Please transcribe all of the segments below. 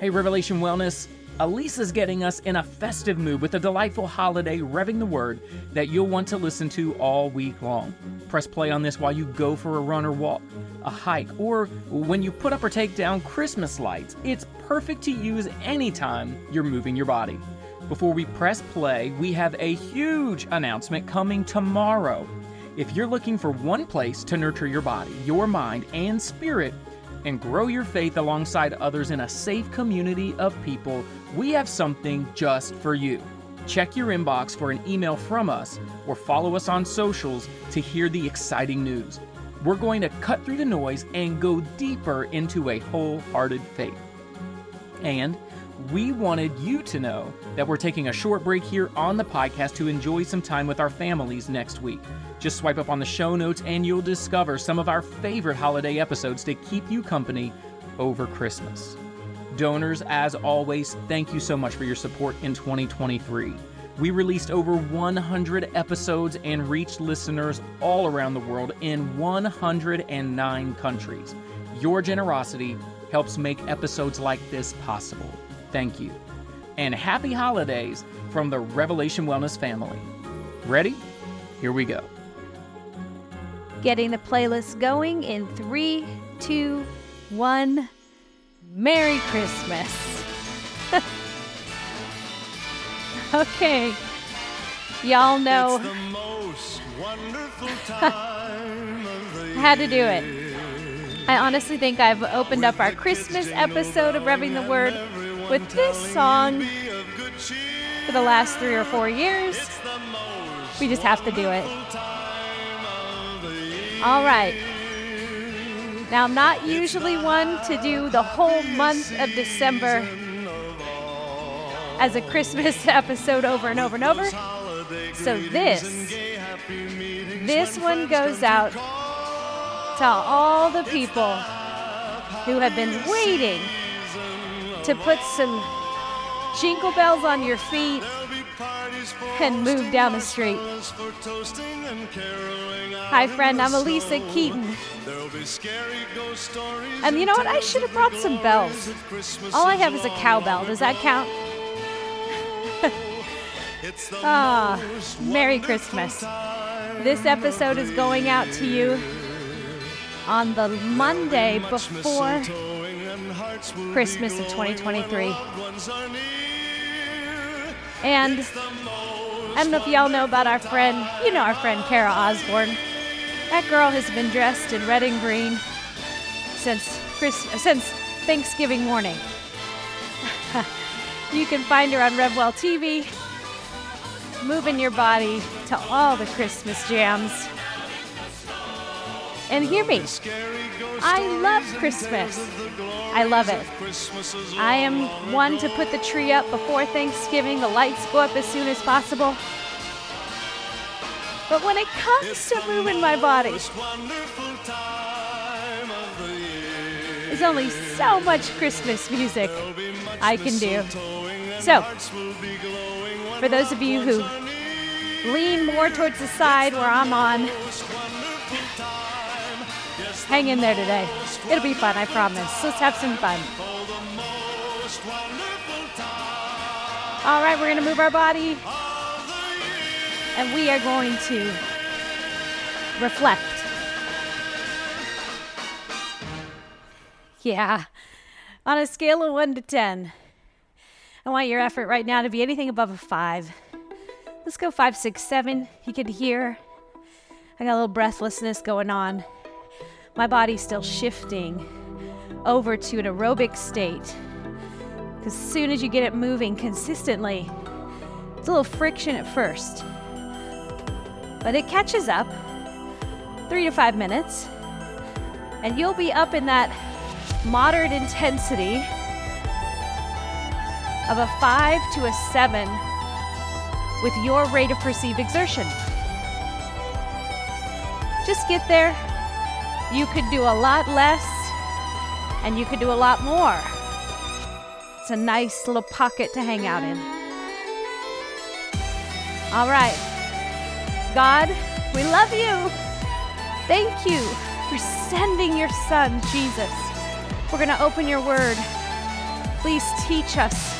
Hey, Revelation Wellness. Alisa's getting us in a festive mood with a delightful holiday revving the word that you'll want to listen to all week long. Press play on this while you go for a run or walk, a hike, or when you put up or take down Christmas lights. It's perfect to use anytime you're moving your body. Before we press play, we have a huge announcement coming tomorrow. If you're looking for one place to nurture your body, your mind, and spirit, and grow your faith alongside others in a safe community of people, we have something just for you. Check your inbox for an email from us or follow us on socials to hear the exciting news. We're going to cut through the noise and go deeper into a wholehearted faith. And we wanted you to know that we're taking a short break here on the podcast to enjoy some time with our families next week. Just swipe up on the show notes and you'll discover some of our favorite holiday episodes to keep you company over Christmas. Donors, as always, thank you so much for your support in 2023. We released over 100 episodes and reached listeners all around the world in 109 countries. Your generosity helps make episodes like this possible. Thank you. And happy holidays from the Revelation Wellness family. Ready? Here we go. Getting the playlist going in three, two, one. Merry Christmas. okay. Y'all know. Had to do it. I honestly think I've opened up our Christmas episode of Revving the Word with this song for the last three or four years. We just have to do it. All right. Now, I'm not usually one to do the whole month of December as a Christmas episode over and over and over. So this, this one goes out to all the people who have been waiting to put some jingle bells on your feet and move down the street. Hi, friend. I'm Alisa Keeton. And you know what? I should have brought some bells. All I have is a cowbell. Does that count? ah, Merry Christmas. This episode is going out to you on the Monday before Christmas of 2023. And I don't know if y'all know about our friend, you know our friend Kara Osborne. That girl has been dressed in red and green since Christmas, uh, since Thanksgiving morning. you can find her on Revwell TV, moving your body to all the Christmas jams. And hear me, I love Christmas. I love it. I am one to put the tree up before Thanksgiving, the lights go up as soon as possible. But when it comes to moving my body, there's only so much Christmas music I can do. So, for those of you who lean more towards the side where I'm on, hang in there today. It'll be fun, I promise. Let's have some fun. All right, we're going to move our body and we are going to reflect. Yeah, on a scale of 1 to 10, I want your effort right now to be anything above a 5. Let's go five, six, seven. You can hear I got a little breathlessness going on my body's still shifting over to an aerobic state. As soon as you get it moving consistently, it's a little friction at first. But it catches up three to five minutes, and you'll be up in that moderate intensity of a five to a seven with your rate of perceived exertion. Just get there, you could do a lot less and you could do a lot more. It's a nice little pocket to hang out in. All right. God, we love you. Thank you for sending your son, Jesus. We're going to open your word Please teach us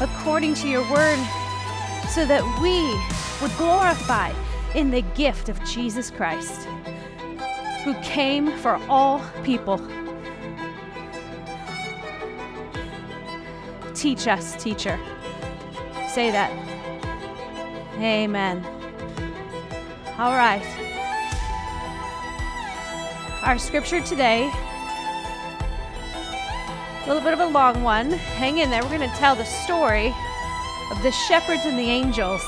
according to your word so that we would glorify in the gift of Jesus Christ, who came for all people. Teach us, teacher. Say that. Amen. All right. Our scripture today, a little bit of a long one. Hang in there. We're going to tell the story of the shepherds and the angels,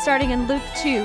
starting in Luke 2,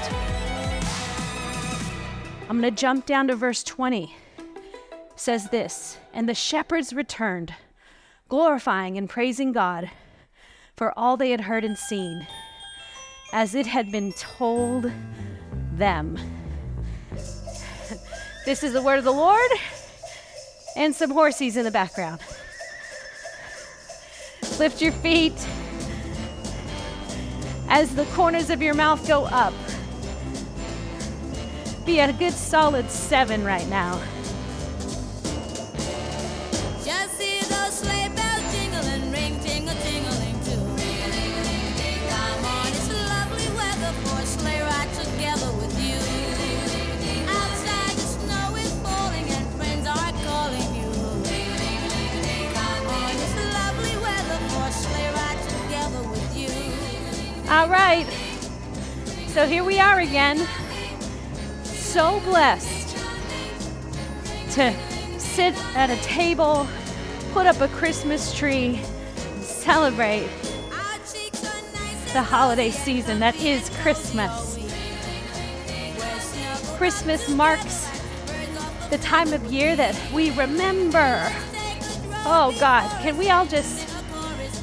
I'm going to jump down to verse 20. It says this, and the shepherds returned, glorifying and praising God for all they had heard and seen, as it had been told them. this is the word of the Lord, and some horsies in the background. Lift your feet as the corners of your mouth go up. Be a good solid seven right now. Just see those sleigh bells jingle and ring, tingle, tingling too. Come on, it's lovely weather for a sleigh ride together with you. Outside the snow is falling and friends are calling you. Come on, it's lovely weather for a sleigh ride together with you. All right. So here we are again. So blessed to sit at a table, put up a Christmas tree, celebrate the holiday season that is Christmas. Christmas marks the time of year that we remember. Oh God, can we all just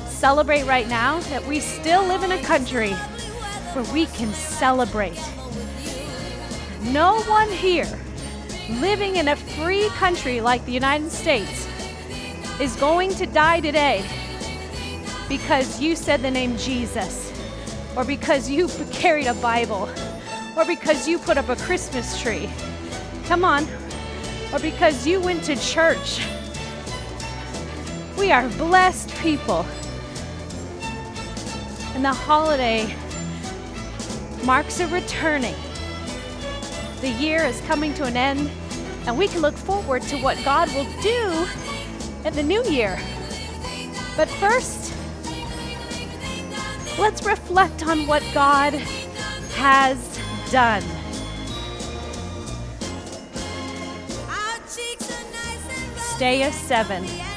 celebrate right now that we still live in a country where we can celebrate? No one here living in a free country like the United States is going to die today because you said the name Jesus, or because you carried a Bible, or because you put up a Christmas tree. Come on, or because you went to church. We are blessed people. And the holiday marks a returning. The year is coming to an end, and we can look forward to what God will do in the new year. But first, let's reflect on what God has done. Stay a seven.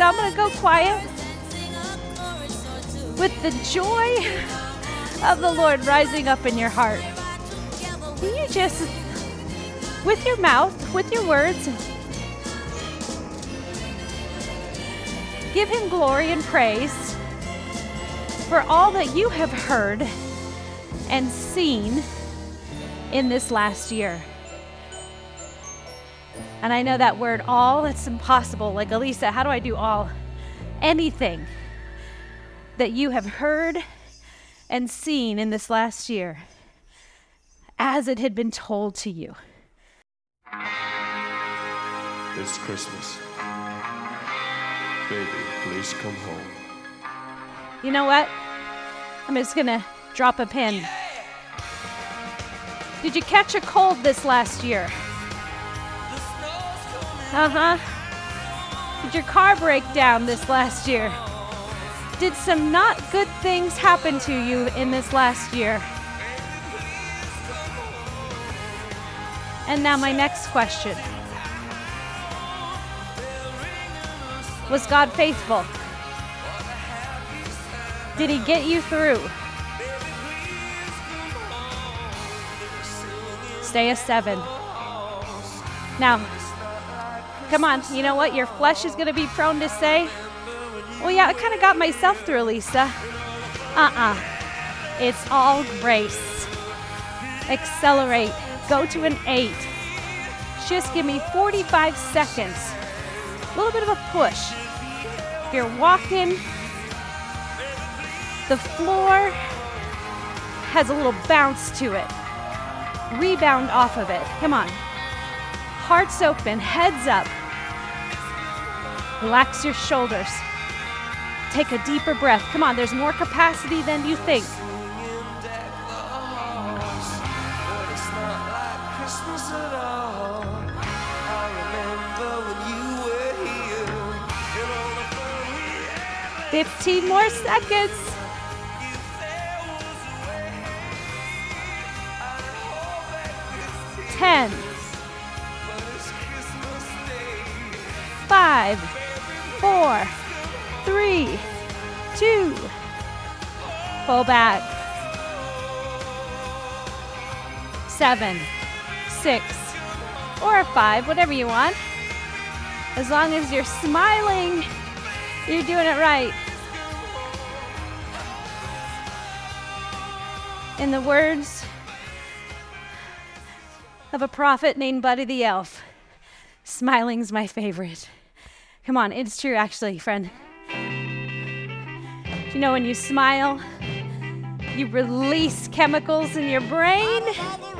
So I'm going to go quiet with the joy of the Lord rising up in your heart. Can you just, with your mouth, with your words, give Him glory and praise for all that you have heard and seen in this last year? And I know that word all, it's impossible. Like Alisa, how do I do all? Anything that you have heard and seen in this last year as it had been told to you. It's Christmas. Baby, please come home. You know what? I'm just gonna drop a pin. Did you catch a cold this last year? Uh huh. Did your car break down this last year? Did some not good things happen to you in this last year? And now, my next question Was God faithful? Did He get you through? Stay a seven. Now, come on, you know what? Your flesh is going to be prone to say, well, yeah, I kind of got myself through, Lisa. Uh uh It's all grace. Accelerate. Go to an eight. Just give me 45 seconds. A little bit of a push. You're walking. The floor has a little bounce to it. Rebound off of it. Come on. Hearts open, heads up. Relax your shoulders. Take a deeper breath. Come on, there's more capacity than you think. 15 more seconds. Ten, five, four, three, two. Pull back. Seven, six, or five, whatever you want. As long as you're smiling, you're doing it right. In the words of a prophet named Buddy the Elf, smiling's my favorite. Come on, it's true actually, friend. You know when you smile, you release chemicals in your brain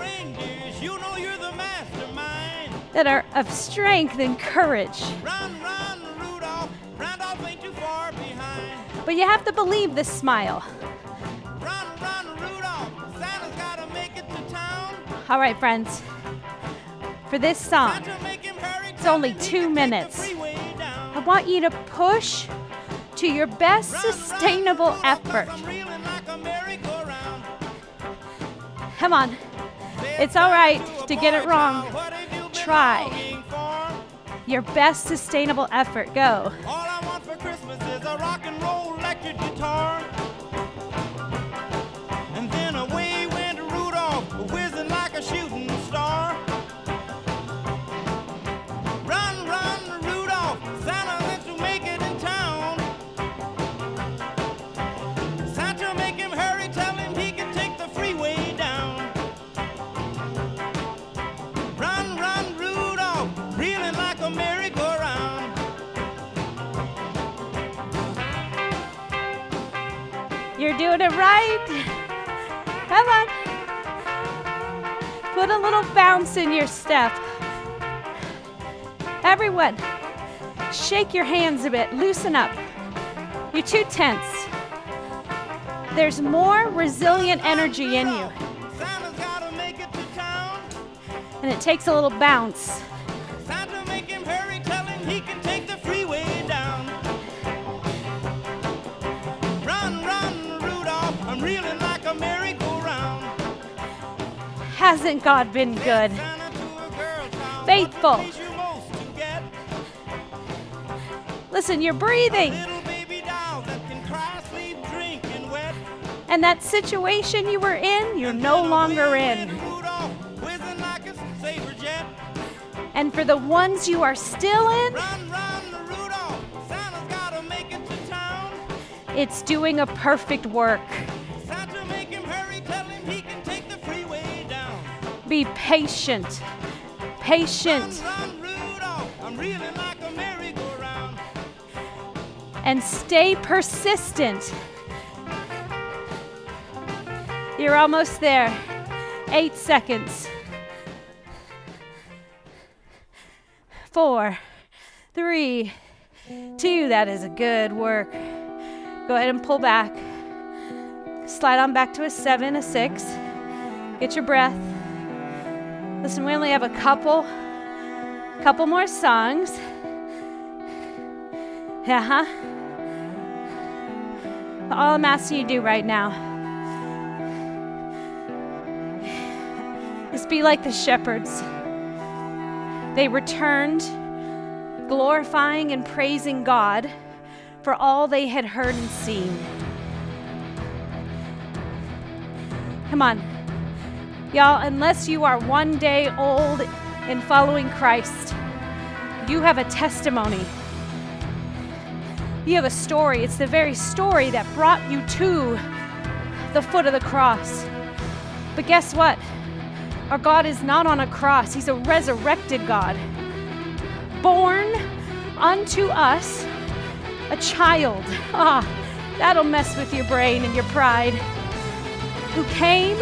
reindeers, you know you're the mastermind. that are of strength and courage? Run, run, Rudolph. Randolph ain't too far behind. But you have to believe this smile. Run, run, Rudolph. Santa's gotta make it to town. All right, friends. For this song, Santa make him hurry. It's only two minutes. I want you to push to your best sustainable effort. I'm reeling like a merry-go-round. Come on. It's all right to get it wrong. What have you been Try. Your best sustainable effort. Go. Right. Come on. Put a little bounce in your step. Everyone, shake your hands a bit. Loosen up. You're too tense. There's more resilient energy in you, and it takes a little bounce. Hasn't God been good? Faithful. Listen, you're breathing. And that situation you were in, you're no longer in. And for the ones you are still in, it's doing a perfect work. Be patient. Patient. Run, run, Rudolph, I'm reeling like a merry-go-round. And stay persistent. You're almost there. Eight seconds. Four, three, two. That is a good work. Go ahead and pull back. slide on back to a seven, a six. Get your breath. Listen, we only have a couple, couple more songs. Yeah, huh? All I'm asking you to do right now is be like the shepherds. They returned, glorifying and praising God for all they had heard and seen. Come on. Y'all, unless you are one day old in following Christ, you have a testimony. You have a story. It's the very story that brought you to the foot of the cross. But guess what? Our God is not on a cross, He's a resurrected God. Born unto us a child. Ah, that'll mess with your brain and your pride. Who came,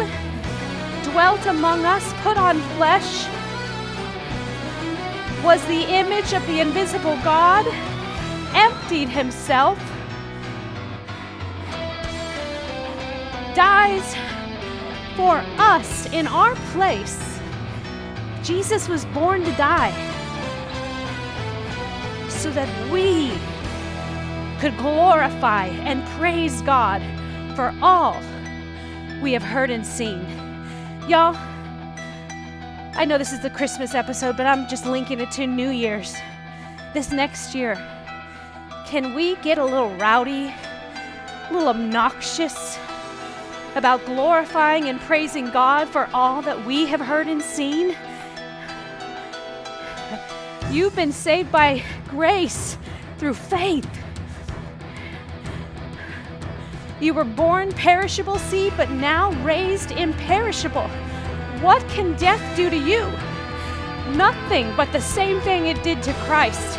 dwelt among us, put on flesh, was the image of the invisible God, emptied himself, dies for us in our place. Jesus was born to die so that we could glorify and praise God for all we have heard and seen. Y'all, I know this is the Christmas episode, but I'm just linking it to New Year's. This next year, can we get a little rowdy, a little obnoxious about glorifying and praising God for all that we have heard and seen? You've been saved by grace through faith. You were born perishable seed, but now raised imperishable. What can death do to you? Nothing but the same thing it did to Christ.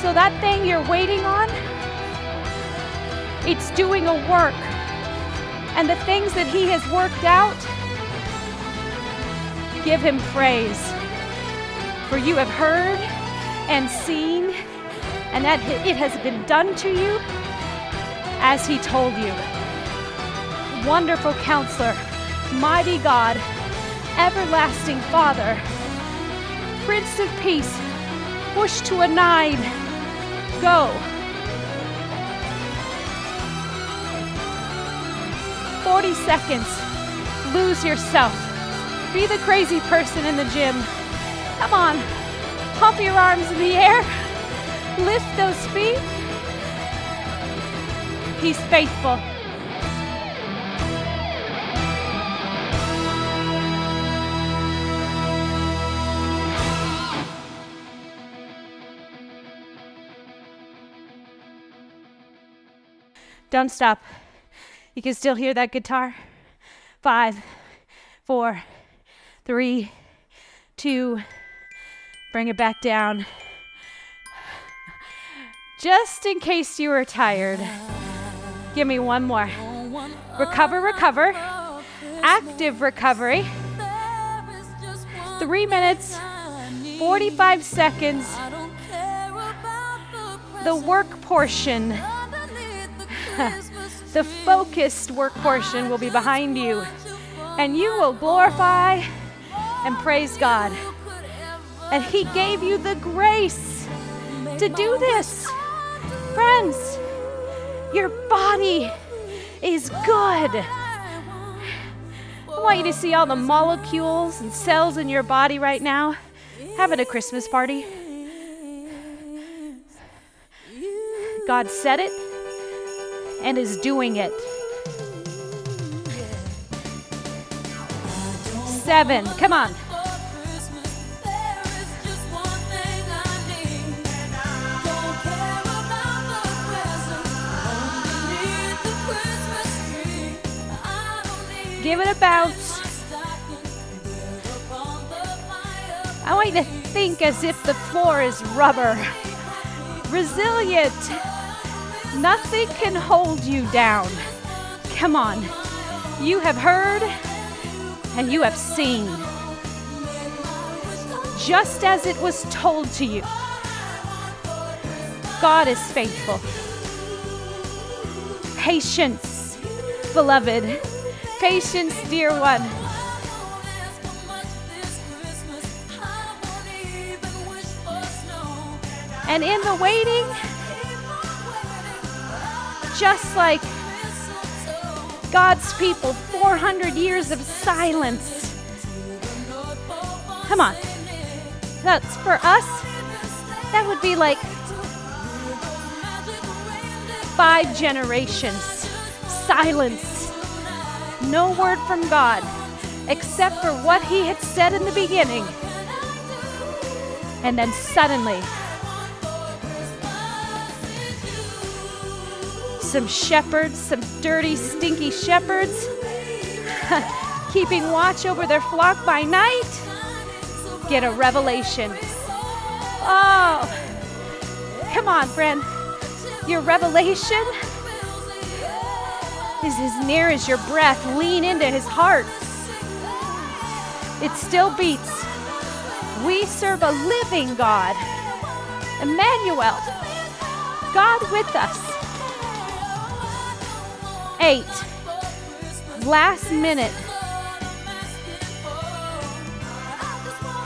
So that thing you're waiting on, it's doing a work. And the things that He has worked out, give Him praise. For you have heard and seen, and that it has been done to you as he told you. Wonderful counselor, mighty God, everlasting Father, Prince of Peace, push to a nine, go. Forty seconds, lose yourself. Be the crazy person in the gym. Come on, pump your arms in the air, lift those feet. He's faithful. Don't stop. You can still hear that guitar. Five, four, three, two, bring it back down. Just in case you were tired. Give me one more. Recover, recover. Active recovery. Three minutes, 45 seconds. The work portion, the focused work portion will be behind you. And you will glorify and praise God. And He gave you the grace to do this. Friends, your body is good. I want you to see all the molecules and cells in your body right now having a Christmas party. God said it and is doing it. Seven, come on. Give it a bounce. I want you to think as if the floor is rubber. Resilient. Nothing can hold you down. Come on. You have heard and you have seen. Just as it was told to you. God is faithful. Patience, beloved patience, dear one. And in the waiting, just like God's people, 400 years of silence. Come on. That's for us, that would be like five generations. Silence. No word from God except for what He had said in the beginning. And then suddenly, some shepherds, some dirty, stinky shepherds, keeping watch over their flock by night, get a revelation. Oh, come on, friend. Your revelation is as near as your breath. Lean into his heart. It still beats. We serve a living God, Emmanuel, God with us. Eight. Last minute.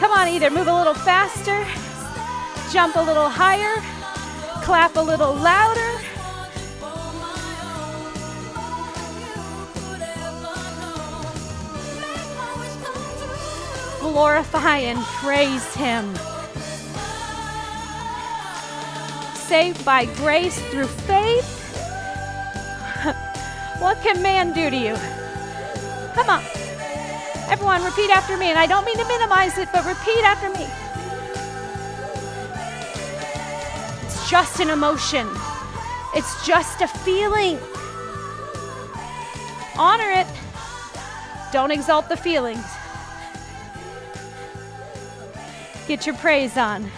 Come on, either move a little faster, jump a little higher, clap a little louder. Glorify and praise Him. Saved by grace through faith. What can man do to you? Come on. Everyone, repeat after me. And I don't mean to minimize it, but repeat after me. It's just an emotion, it's just a feeling. Honor it, don't exalt the feelings. Get your praise on.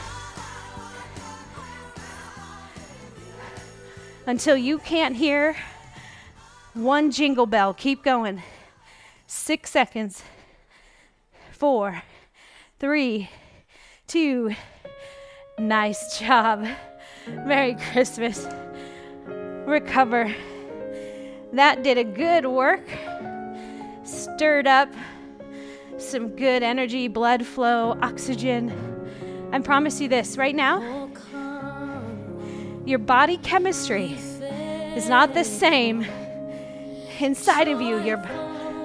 Until you can't hear one jingle bell. Keep going. Six seconds. Four, three, two. Nice job. Merry Christmas. Recover. That did a good work. Stirred up some good energy, blood flow, oxygen. I promise you this right now your body chemistry is not the same inside of you. Your,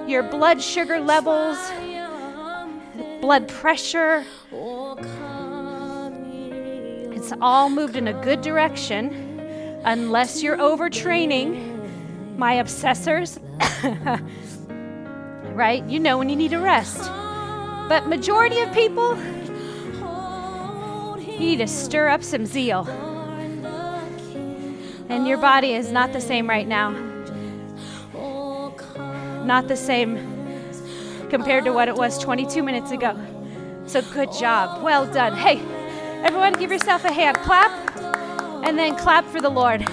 your blood sugar levels, blood pressure, it's all moved in a good direction unless you're overtraining my obsessors. Right? You know when you need a rest. But majority of people need to stir up some zeal. And your body is not the same right now. Not the same compared to what it was 22 minutes ago. So good job. Well done. Hey, everyone give yourself a hand clap and then clap for the Lord.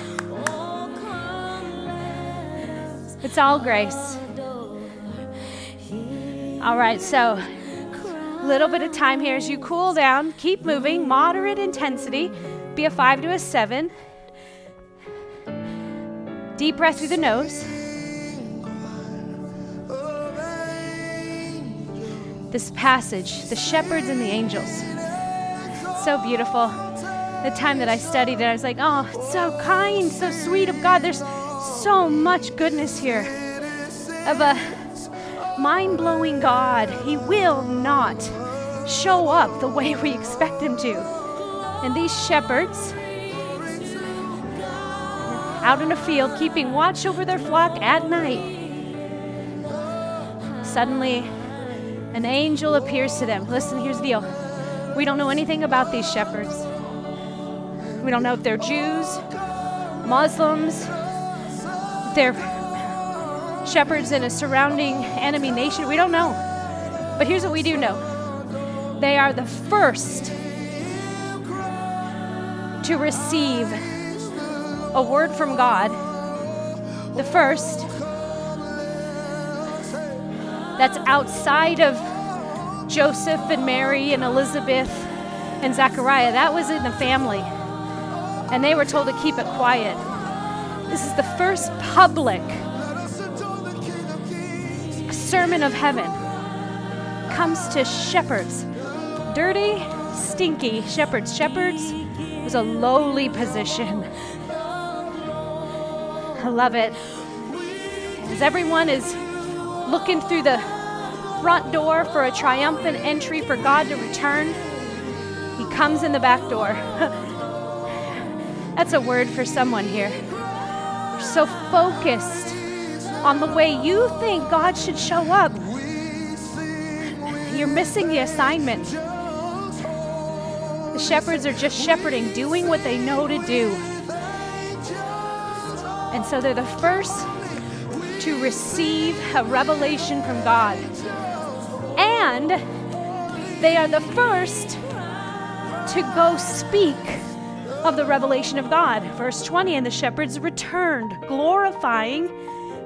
It's all grace. All right, so a little bit of time here as you cool down. Keep moving, moderate intensity. Be a five to a seven. Deep breath through the nose. This passage, the shepherds and the angels. So beautiful. The time that I studied it, I was like, oh, it's so kind, so sweet of God. There's so much goodness here of a mind blowing God. He will not show up the way we expect Him to. And these shepherds, out in a field, keeping watch over their flock at night, suddenly an angel appears to them. Listen, here's the deal we don't know anything about these shepherds. We don't know if they're Jews, Muslims, they're shepherds in a surrounding enemy nation. We don't know. But here's what we do know they are the first to receive a word from God. The first that's outside of Joseph and Mary and Elizabeth and Zechariah. That was in the family. And they were told to keep it quiet. This is the first public sermon of heaven comes to shepherds. Dirty, stinky shepherds. Shepherds was a lowly position. I love it. As everyone is looking through the front door for a triumphant entry for God to return, He comes in the back door. That's a word for someone here. You're so focused on the way you think God should show up. You're missing the assignment. The shepherds are just shepherding, doing what they know to do. And so they're the first to receive a revelation from God. And they are the first to go speak of the revelation of God. Verse 20 And the shepherds returned, glorifying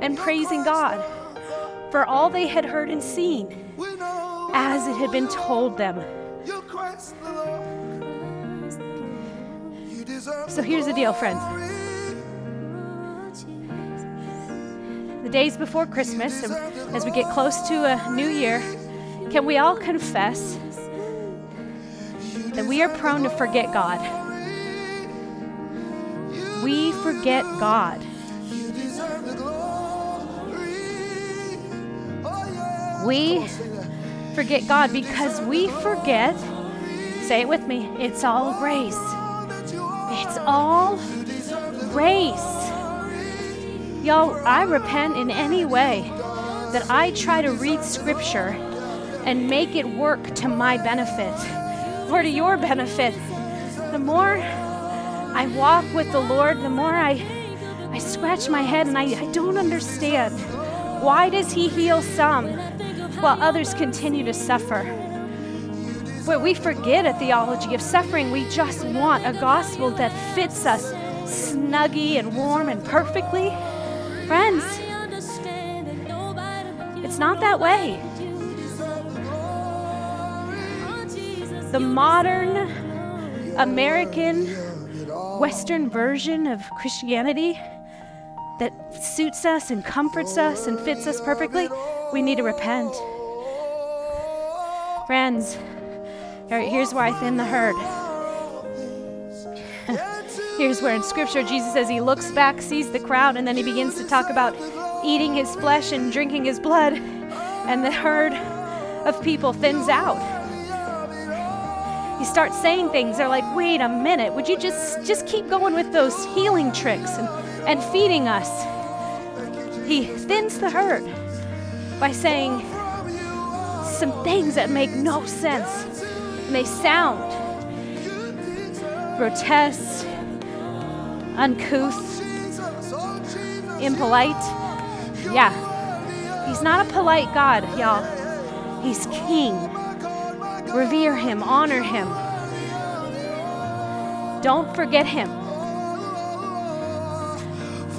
and praising God for all they had heard and seen, as it had been told them. So here's the deal, friends. The days before Christmas, as we get close to a new year, can we all confess that we are prone to forget God? We forget God. We forget God because we forget, say it with me, it's all grace. It's all grace. Y'all, I repent in any way that I try to read scripture and make it work to my benefit or to your benefit. The more I walk with the Lord, the more I, I scratch my head and I, I don't understand. Why does He heal some while others continue to suffer? But we forget a theology of suffering. We just want a gospel that fits us snuggy and warm and perfectly. Friends, it's not that way. The modern American Western version of Christianity that suits us and comforts us and fits us perfectly, we need to repent. Friends, right, here's where I thin the herd. here's where in Scripture Jesus says he looks back, sees the crowd, and then he begins to talk about eating his flesh and drinking his blood, and the herd of people thins out. He starts saying things. They're like, "Wait a minute! Would you just just keep going with those healing tricks and, and feeding us?" He thins the herd by saying some things that make no sense. And they sound grotesque, uncouth, impolite. Yeah, he's not a polite God, y'all. He's king. Revere him, honor him. Don't forget him.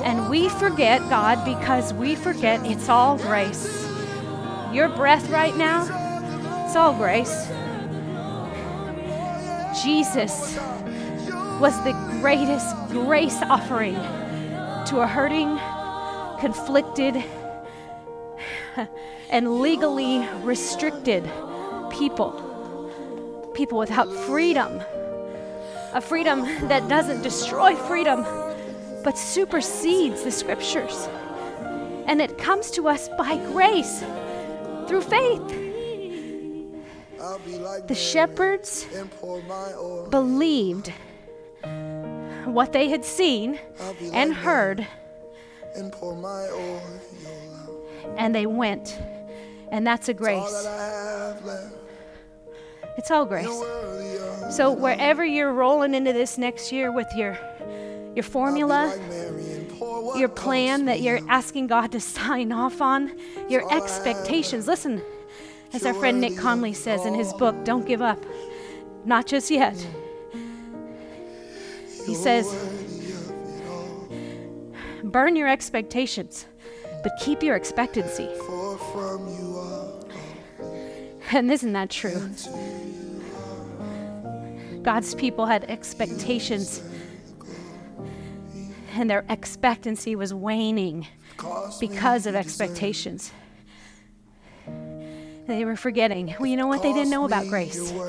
And we forget God because we forget it's all grace. Your breath right now, it's all grace. Jesus was the greatest grace offering to a hurting, conflicted, and legally restricted people. People without freedom. A freedom that doesn't destroy freedom, but supersedes the scriptures. And it comes to us by grace through faith. The shepherds believed what they had seen and heard, and they went. And that's a grace. It's all grace. So wherever you're rolling into this next year with your your formula, your plan that you're asking God to sign off on, your expectations. Listen, as our friend Nick Conley says in his book, Don't Give Up. Not just yet. He says, Burn your expectations, but keep your expectancy. And isn't that true? God's people had expectations, and their expectancy was waning because of expectations. They were forgetting. Well, you know what? They didn't know about grace.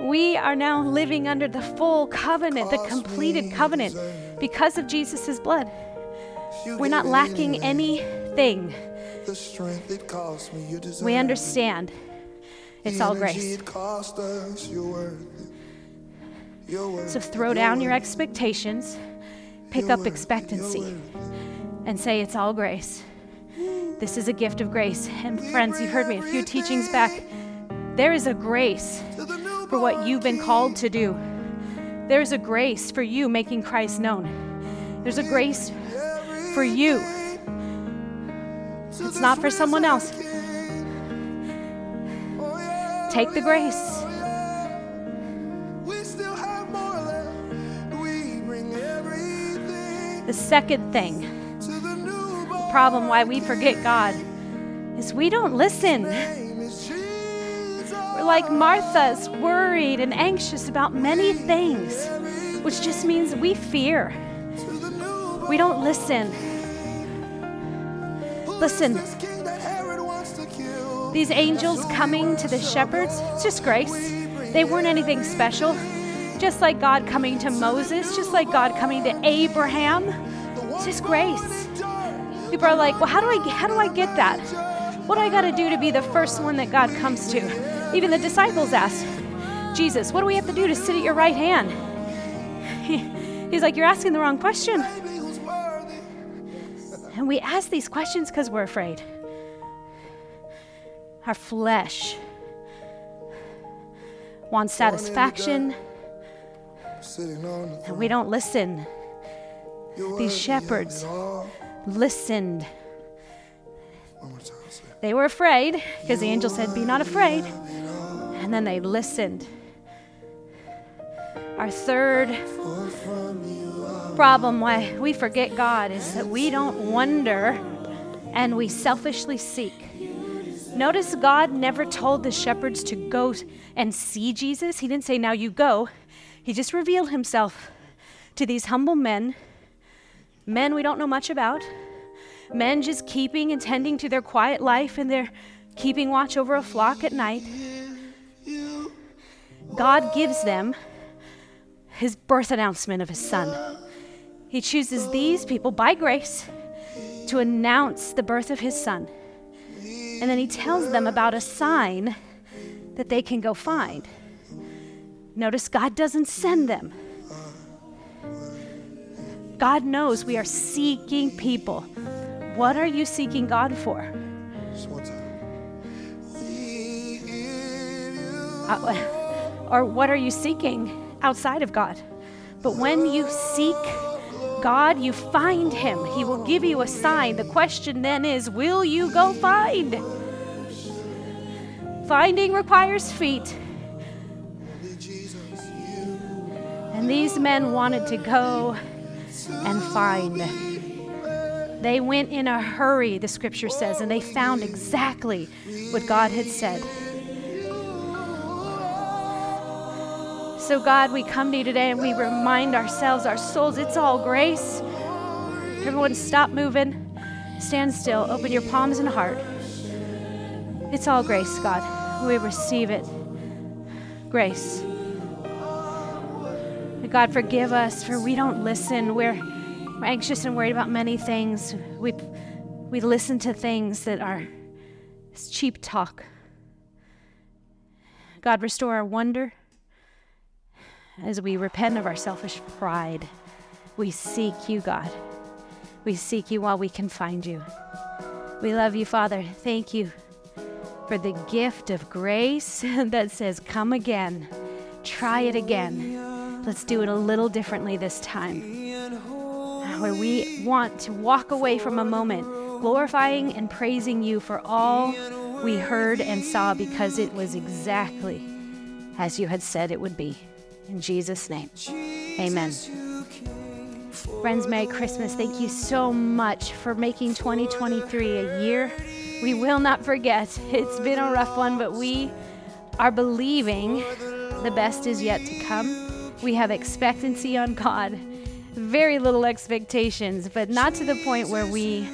We are now living under the full covenant, the completed covenant, because of Jesus' blood. We're not lacking anything. The strength it cost me, you deserve We understand it's all grace. It cost us, you're worth it. You're worth So throw down your expectations, pick up expectancy, and say it's all grace. This is a gift of grace. And friends, you've heard me a few teachings back. There is a grace for what you've been called to do. There's a grace for you making Christ known. There's a grace for you. It's not for someone else. Take the grace. The second thing, the problem why we forget God, is we don't listen. We're like Martha's, worried and anxious about many things, which just means we fear. We don't listen. Listen, these angels coming to the shepherds, it's just grace. They weren't anything special. Just like God coming to Moses, just like God coming to Abraham. It's just grace. People are like, well, how do I how do I get that? What do I got to do to be the first one that God comes to? Even the disciples asked, Jesus, what do we have to do to sit at your right hand? He's like, you're asking the wrong question. And we ask these questions because we're afraid. Our flesh wants satisfaction, and we don't listen. These shepherds listened. One more time. They were afraid because the angel said, Be not afraid. And then they listened. Our third problem why we forget God is that we don't wonder and we selfishly seek. Notice God never told the shepherds to go and see Jesus. He didn't say, Now you go. He just revealed himself to these humble men, men we don't know much about, men just keeping and tending to their quiet life and they're keeping watch over a flock at night. God gives them his birth announcement of his son. He chooses these people by grace to announce the birth of his son. And then he tells them about a sign that they can go find. Notice God doesn't send them. God knows we are seeking people. What are you seeking God for? Just one time. Uh, or what are you seeking outside of God? But when you seek God, you find Him. He will give you a sign. The question then is will you go find? Finding requires feet. And these men wanted to go and find. They went in a hurry, the scripture says, and they found exactly what God had said. So, God, we come to you today and we remind ourselves, our souls, it's all grace. Everyone, stop moving, stand still, open your palms and heart. It's all grace, God. We receive it. Grace. God, forgive us for we don't listen. We're, we're anxious and worried about many things. We, we listen to things that are cheap talk. God, restore our wonder as we repent of our selfish pride. We seek you, God. We seek you while we can find you. We love you, Father. Thank you for the gift of grace that says, Come again, try it again. Let's do it a little differently this time. Where we want to walk away from a moment glorifying and praising you for all we heard and saw because it was exactly as you had said it would be. In Jesus' name, amen. Friends, Merry Christmas. Thank you so much for making 2023 a year we will not forget. It's been a rough one, but we are believing the best is yet to come. We have expectancy on God, very little expectations, but not to the point where we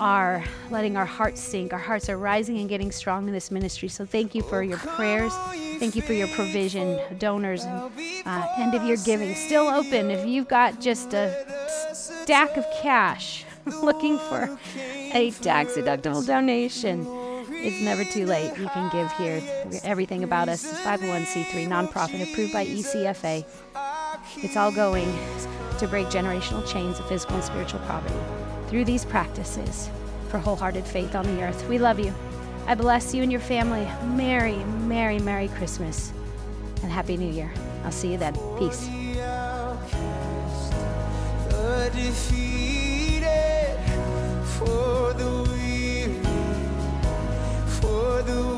are letting our hearts sink. Our hearts are rising and getting strong in this ministry. So thank you for your prayers. Thank you for your provision, donors, and uh, end of giving. Still open if you've got just a stack of cash looking for a tax deductible donation. It's never too late. You can give here. Everything about us is 501c3 nonprofit approved by ECFA. It's all going to break generational chains of physical and spiritual poverty through these practices for wholehearted faith on the earth. We love you. I bless you and your family. Merry, Merry, Merry Christmas and Happy New Year. I'll see you then. Peace. for the for